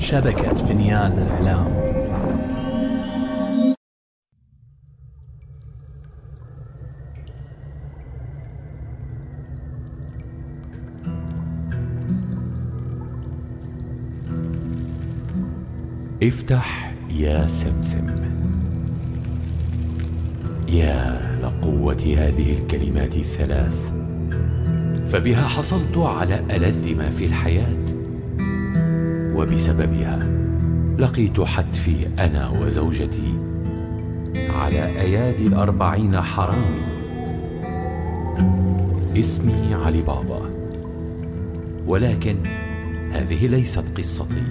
شبكة فنيان الإعلام افتح يا سمسم. يا لقوة هذه الكلمات الثلاث فبها حصلت على ألذ ما في الحياة. وبسببها لقيت حتفي أنا وزوجتي على أيادي الأربعين حرام اسمي علي بابا. ولكن هذه ليست قصتي.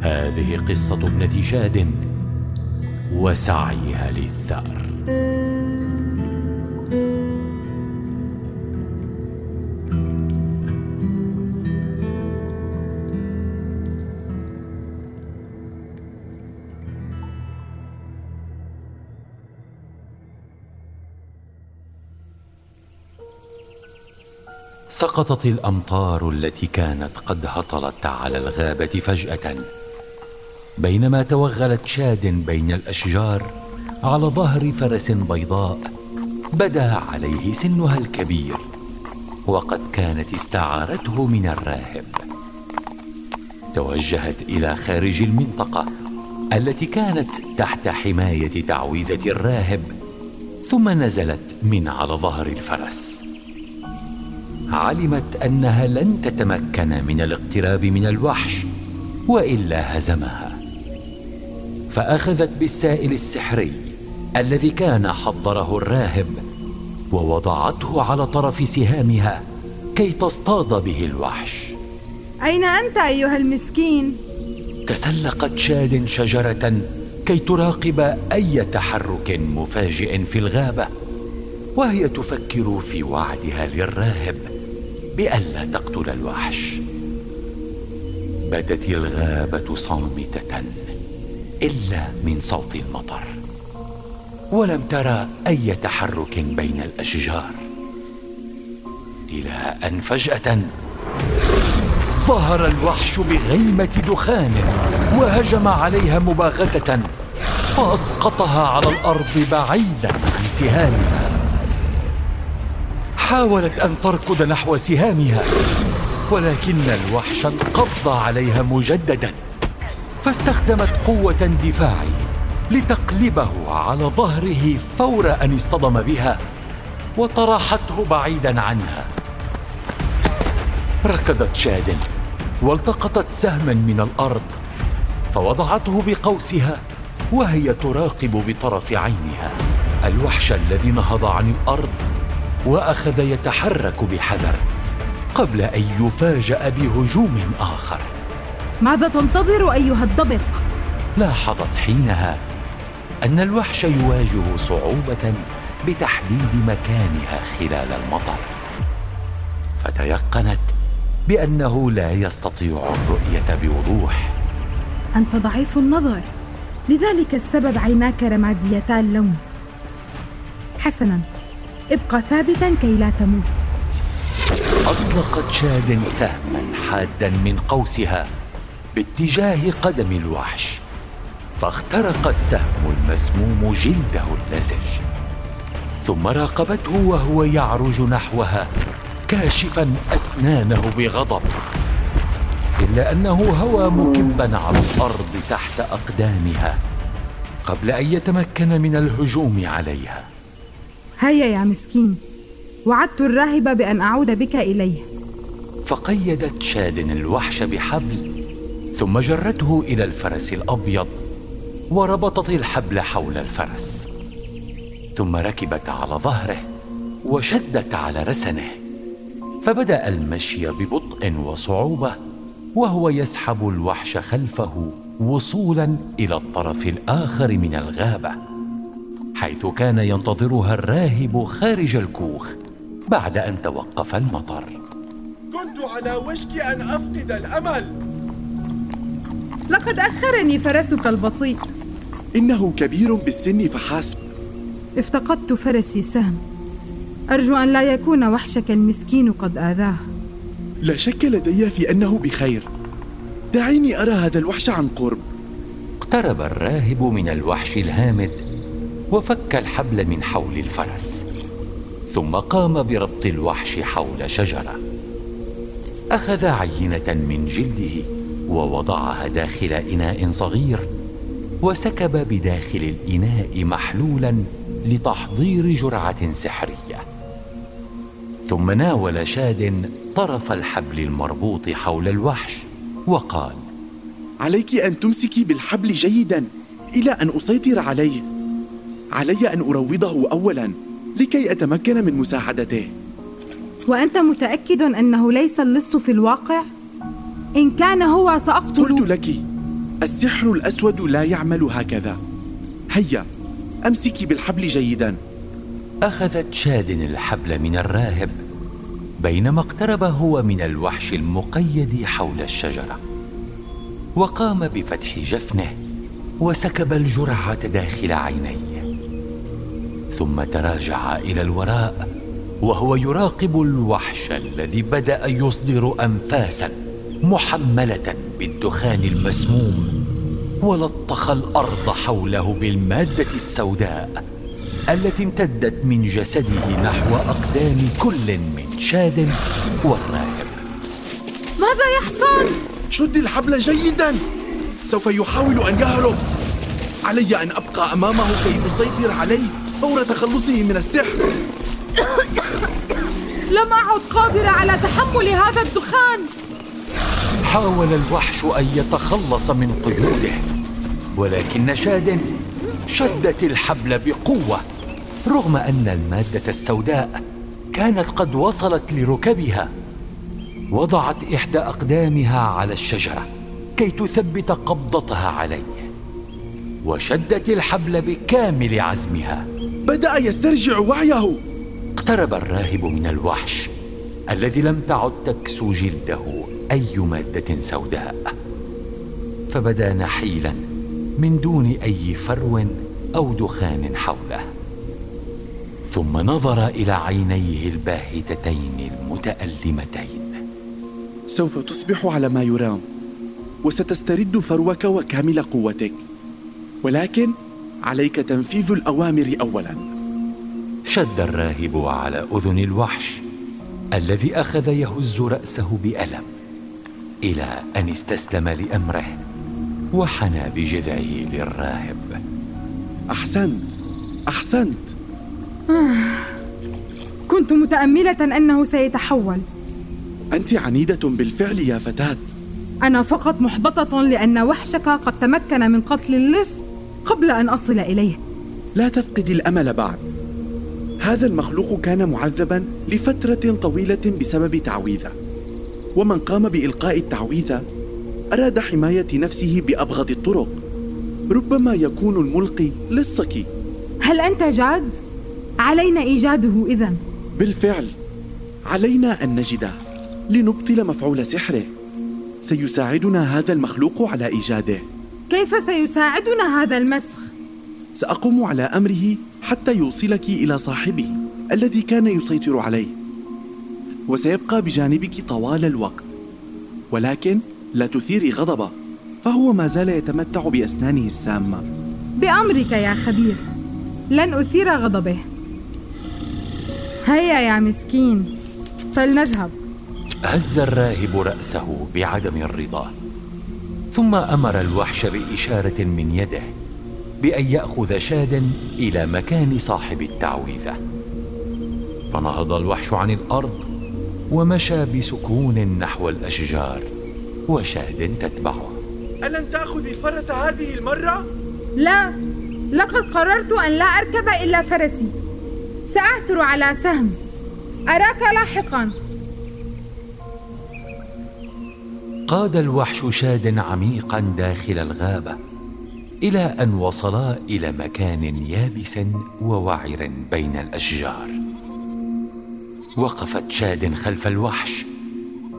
هذه قصة ابنة شاد وسعيها للثأر. سقطت الأمطار التي كانت قد هطلت على الغابة فجأة. بينما توغلت شاد بين الأشجار على ظهر فرس بيضاء بدا عليه سنها الكبير وقد كانت استعارته من الراهب. توجهت إلى خارج المنطقة التي كانت تحت حماية تعويذة الراهب ثم نزلت من على ظهر الفرس. علمت أنها لن تتمكن من الاقتراب من الوحش وإلا هزمها. فأخذت بالسائل السحري الذي كان حضره الراهب ووضعته على طرف سهامها كي تصطاد به الوحش. أين أنت أيها المسكين؟ تسلقت شاد شجرة كي تراقب أي تحرك مفاجئ في الغابة وهي تفكر في وعدها للراهب. بألا تقتل الوحش. بدت الغابة صامتة إلا من صوت المطر. ولم ترى أي تحرك بين الأشجار. إلى أن فجأة ظهر الوحش بغيمة دخان وهجم عليها مباغتة فأسقطها على الأرض بعيدا عن سهامها. حاولت أن تركض نحو سهامها ولكن الوحش انقض عليها مجددا فاستخدمت قوة دفاعه لتقلبه على ظهره فور أن اصطدم بها وطرحته بعيدا عنها. ركضت شاد والتقطت سهما من الأرض فوضعته بقوسها وهي تراقب بطرف عينها. الوحش الذي نهض عن الأرض وأخذ يتحرك بحذر قبل أن يفاجأ بهجوم آخر. ماذا تنتظر أيها الضبق لاحظت حينها أن الوحش يواجه صعوبة بتحديد مكانها خلال المطر. فتيقنت بأنه لا يستطيع الرؤية بوضوح. أنت ضعيف النظر. لذلك السبب عيناك رماديتا اللون حسنا. ابقى ثابتا كي لا تموت. أطلقت شاد سهما حادا من قوسها باتجاه قدم الوحش فاخترق السهم المسموم جلده اللزج ثم راقبته وهو يعرج نحوها كاشفا أسنانه بغضب. إلا أنه هوى مكبا على الأرض تحت أقدامها قبل أن يتمكن من الهجوم عليها. هيا يا مسكين. وعدت الراهب بأن أعود بك إليه. فقيدت شاد الوحش بحبل ثم جرته إلى الفرس الأبيض وربطت الحبل حول الفرس. ثم ركبت على ظهره وشدت على رسنه. فبدأ المشي ببطء وصعوبة وهو يسحب الوحش خلفه وصولا إلى الطرف الآخر من الغابة. حيث كان ينتظرها الراهب خارج الكوخ بعد أن توقف المطر. كنت على وشك أن أفقد الأمل. لقد أخرني فرسك البطيء. إنه كبير بالسن فحسب افتقدت فرسي سهم. أرجو أن لا يكون وحشك المسكين قد آذاه. لا شك لدي في أنه بخير. دعيني أرى هذا الوحش عن قرب. اقترب الراهب من الوحش الهامد وفك الحبل من حول الفرس ثم قام بربط الوحش حول شجرة. أخذ عينة من جلده ووضعها داخل إناء صغير وسكب بداخل الإناء محلولا لتحضير جرعة سحرية. ثم ناول شاد طرف الحبل المربوط حول الوحش وقال عليك أن تمسكي بالحبل جيدا إلى أن أسيطر عليه. علي أن أروضه اولا لكي أتمكن من مساعدته. وأنت متأكد أنه ليس اللص في الواقع؟ إن كان هو ساقتل قلت لك السحر الأسود لا يعمل هكذا. هيا أمسكي بالحبل جيدا. أخذت شاد الحبل من الراهب بينما اقترب هو من الوحش المقيد حول الشجرة. وقام بفتح جفنه وسكب الجرعة داخل عينيه. ثم تراجع إلى الوراء وهو يراقب الوحش الذي بدأ يصدر انفاسا محملة بالدخان المسموم ولطخ الأرض حوله بالمادة السوداء التي امتدت من جسده نحو أقدام كل من شاد والراهب. ماذا يحصل؟ شد الحبل جيدا! سوف يحاول أن يهرب. علي أن أبقى أمامه كي أسيطر عليه. فور تخلصه من السحر. لم أعد قادرة على تحمل هذا الدخان. حاول الوحش أن يتخلص من قيوده ولكن شاد شدت الحبل بقوة رغم أن المادة السوداء كانت قد وصلت لركبها. وضعت إحدى أقدامها على الشجرة كي تثبت قبضتها عليه وشدت الحبل بكامل عزمها. بدأ يسترجع وعيه. اقترب الراهب من الوحش الذي لم تعد تكسو جلده أي مادة سوداء. فبدأ نحيلا من دون أي فرو أو دخان حوله. ثم نظر إلى عينيه الباهتتين المتألمتين. سوف تصبح على ما يرام وستسترد فروك وكامل قوتك. ولكن عليك تنفيذ الأوامر اولا. شد الراهب على أذن الوحش الذي أخذ يهز رأسه بألم إلى أن استسلم لأمره وحنى بجذعه للراهب. أحسنت. أحسنت. كنت متأملة أنه سيتحول. أنت عنيدة بالفعل يا فتاة. أنا فقط محبطة لأن وحشك قد تمكن من قتل اللص قبل أن أصل إليه. لا تفقدي الأمل بعد. هذا المخلوق كان معذبا لفترة طويلة بسبب تعويذه. ومن قام بإلقاء التعويذه أراد حماية نفسه بأبغض الطرق. ربما يكون الملقي لصك هل أنت جاد؟ علينا إيجاده اذا بالفعل علينا أن نجده لنبطل مفعول سحره. سيساعدنا هذا المخلوق على إيجاده. كيف سيساعدنا هذا المسخ؟ سأقوم على أمره حتى يوصلك إلى صاحبه الذي كان يسيطر عليه. وسيبقى بجانبك طوال الوقت. ولكن لا تثيري غضبه فهو ما زال يتمتع بأسنانه السامة. بأمرك يا خبير لن أثير غضبه. هيا يا مسكين فلنذهب. هز الراهب رأسه بعدم الرضا. ثم أمر الوحش بإشارة من يده بأن يأخذ شادا إلى مكان صاحب التعويذة. فنهض الوحش عن الأرض ومشى بسكون نحو الأشجار وشاد تتبعه. ألن تاخذي الفرس هذه المرة؟ لا لقد قررت أن لا أركب إلا فرسي. سأعثر على سهم. أراك لاحقا. قاد الوحش شاد عميقا داخل الغابة إلى أن وصلا إلى مكان يابس ووعر بين الأشجار. وقفت شاد خلف الوحش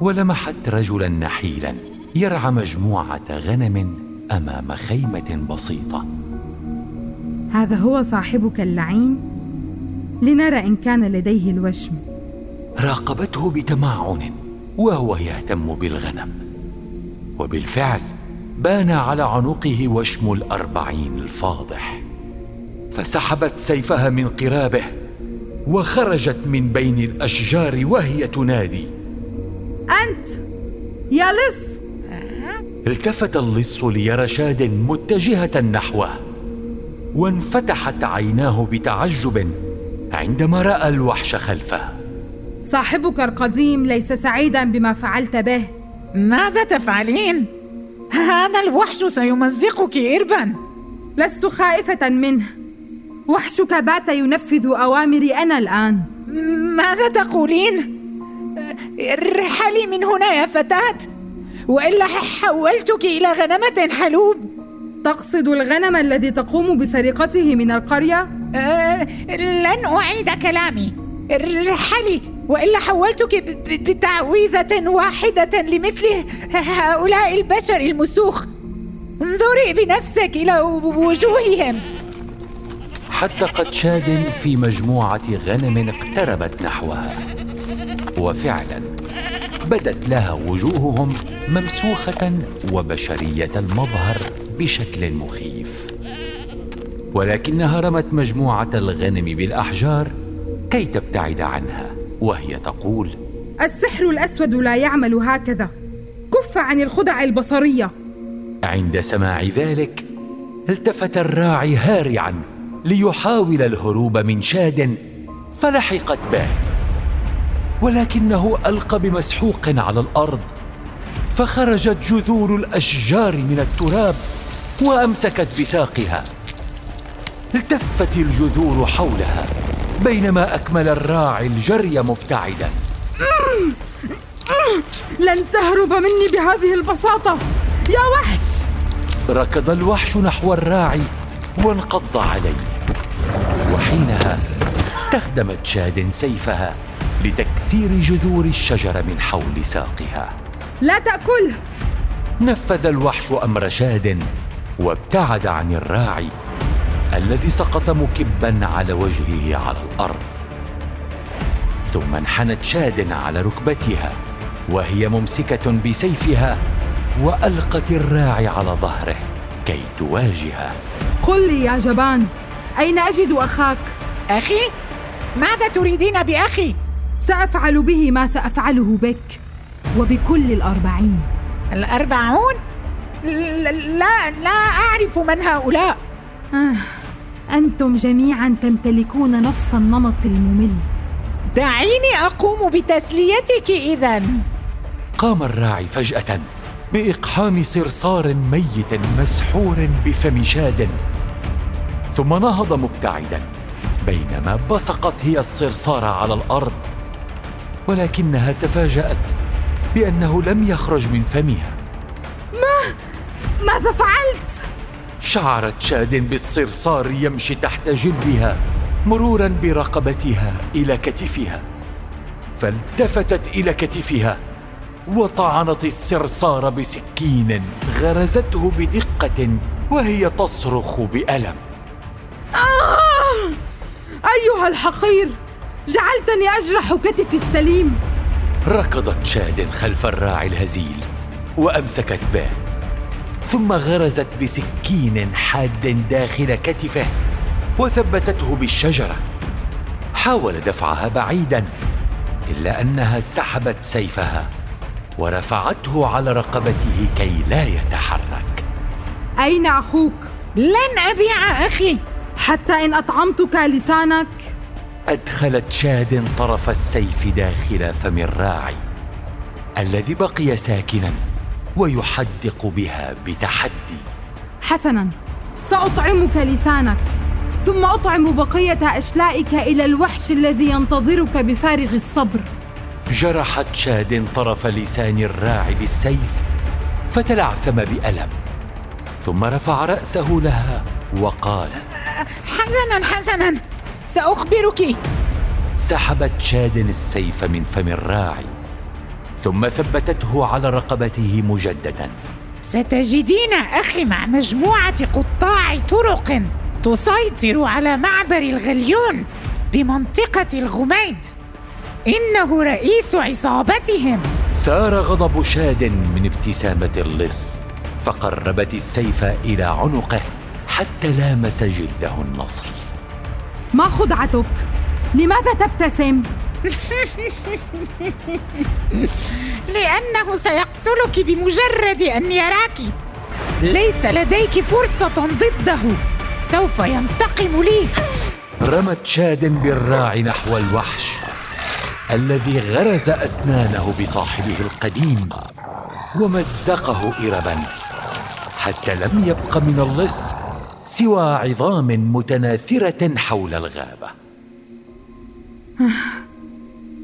ولمحت رجلا نحيلا يرعى مجموعة غنم أمام خيمة بسيطة. هذا هو صاحبك اللعين؟ لنرى إن كان لديه الوشم. راقبته بتمعن وهو يهتم بالغنم. وبالفعل بان على عنقه وشم الأربعين الفاضح فسحبت سيفها من قرابه وخرجت من بين الأشجار وهي تنادي. أنت يا لص! التفت اللص ليرى شاد متجهة نحوه وانفتحت عيناه بتعجب عندما رأى الوحش خلفه. صاحبك القديم ليس سعيدا بما فعلت به. ماذا تفعلين؟ هذا الوحش سيمزقك اربا. لست خائفة منه. وحشك بات ينفذ أوامري أنا الآن. ماذا تقولين؟ ارحلي من هنا يا فتاة. وإلا حولتك إلى غنمة حلوب. تقصد الغنم الذي تقوم بسرقته من القرية؟ أه لن أعيد كلامي. ارحلي. وإلا حولتك بتعويذة واحدة لمثل هؤلاء البشر المسوخ. انظري بنفسك إلى وجوههم. حتى قد شاد في مجموعة غنم اقتربت نحوها. وفعلا بدت لها وجوههم ممسوخة وبشرية المظهر بشكل مخيف. ولكنها رمت مجموعة الغنم بالأحجار كي تبتعد عنها. وهي تقول السحر الأسود لا يعمل هكذا. كف عن الخدع البصرية. عند سماع ذلك التفت الراعي هارعا ليحاول الهروب من شاد فلحقت به. ولكنه ألقى بمسحوق على الأرض فخرجت جذور الأشجار من التراب وأمسكت بساقها. التفت الجذور حولها. بينما أكمل الراعي الجري مبتعدا. لن تهرب مني بهذه البساطة. يا وحش! ركض الوحش نحو الراعي وانقض عليه. وحينها استخدمت شاد سيفها لتكسير جذور الشجر من حول ساقها. لا تاكله نفذ الوحش أمر شاد وابتعد عن الراعي. الذي سقط مكبا على وجهه على الأرض ثم انحنت شاد على ركبتها وهي ممسكة بسيفها وألقت الراعي على ظهره كي تواجهه. قل لي يا جبان أين أجد أخاك؟ أخي ماذا تريدين بأخي؟ سأفعل به ما سأفعله بك وبكل الأربعين. الأربعون؟ لا لا أعرف من هؤلاء. آه. أنتم جميعا تمتلكون نفس النمط الممل. دعيني أقوم بتسليتك اذا. قام الراعي فجأة بإقحام صرصار ميت مسحور بفم شاد ثم نهض مبتعدا بينما بصقت هي الصرصار على الأرض ولكنها تفاجأت بأنه لم يخرج من فمها. ما؟ ماذا فعلت؟ شعرت شاد بالصرصار يمشي تحت جلدها مرورا برقبتها إلى كتفها. فالتفتت إلى كتفها وطعنت الصرصار بسكين غرزته بدقة وهي تصرخ بألم. آه! أيها الحقير جعلتني أجرح كتفي السليم. ركضت شاد خلف الراعي الهزيل وأمسكت به. ثم غرزت بسكين حاد داخل كتفه وثبتته بالشجرة. حاول دفعها بعيدا إلا أنها سحبت سيفها ورفعته على رقبته كي لا يتحرك. أين أخوك؟ لن أبيع أخي حتى إن أطعمتك لسانك. أدخلت شاد طرف السيف داخل فم الراعي الذي بقي ساكنا. ويحدق بها بتحدي. حسنا سأطعمك لسانك ثم أطعم بقية أشلائك إلى الوحش الذي ينتظرك بفارغ الصبر. جرحت شاد طرف لسان الراعي بالسيف فتلعثم بألم ثم رفع رأسه لها وقال حسنا حسنا سأخبرك. سحبت شاد السيف من فم الراعي ثم ثبتته على رقبته مجددا ستجدين أخي مع مجموعة قطاع طرق تسيطر على معبر الغليون بمنطقة الغميد إنه رئيس عصابتهم ثار غضب شاد من ابتسامة اللص فقربت السيف إلى عنقه حتى لامس جلده النصل ما خدعتك؟ لماذا تبتسم؟ لأنه سيقتلك بمجرد أن يراك. ليس لديك فرصة ضده. سوف ينتقم لي. رمت شاد بالراع نحو الوحش الذي غرز أسنانه بصاحبه القديم ومزقه إربا. حتى لم يبق من اللص سوى عظام متناثرة حول الغابة.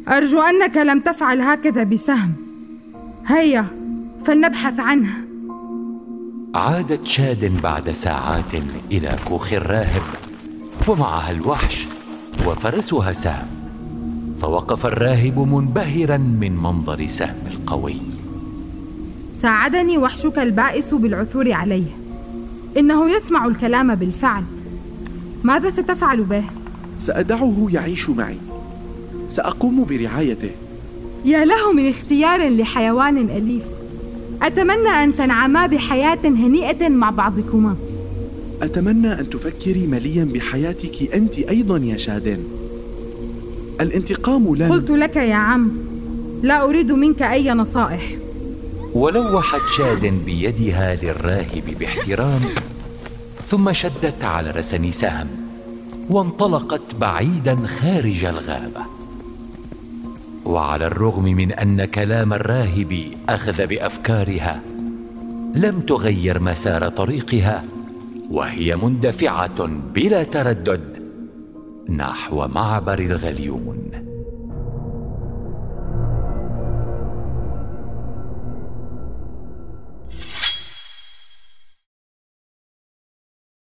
أرجو أنك لم تفعل هكذا بسهم. هيا فلنبحث عنه عادت شاد بعد ساعات إلى كوخ الراهب ومعها الوحش وفرسها سام. فوقف الراهب منبهرا من منظر سهم القوي. ساعدني وحشك البائس بالعثور عليه. إنه يسمع الكلام بالفعل. ماذا ستفعل به؟ سأدعه يعيش معي. سأقوم برعايته. يا له من اختيار لحيوان أليف. أتمنى أن تنعما بحياة هنيئة مع بعضكما. أتمنى أن تفكري مليا بحياتك أنت أيضا يا شادن الانتقام لن قلت لك يا عم لا أريد منك أي نصائح. ولوحت شاد بيدها للراهب باحترام ثم شدت على رسن سهم وانطلقت بعيدا خارج الغابة. وعلى الرغم من أن كلام الراهب أخذ بأفكارها لم تغير مسار طريقها وهي مندفعة بلا تردد نحو معبر الغليون.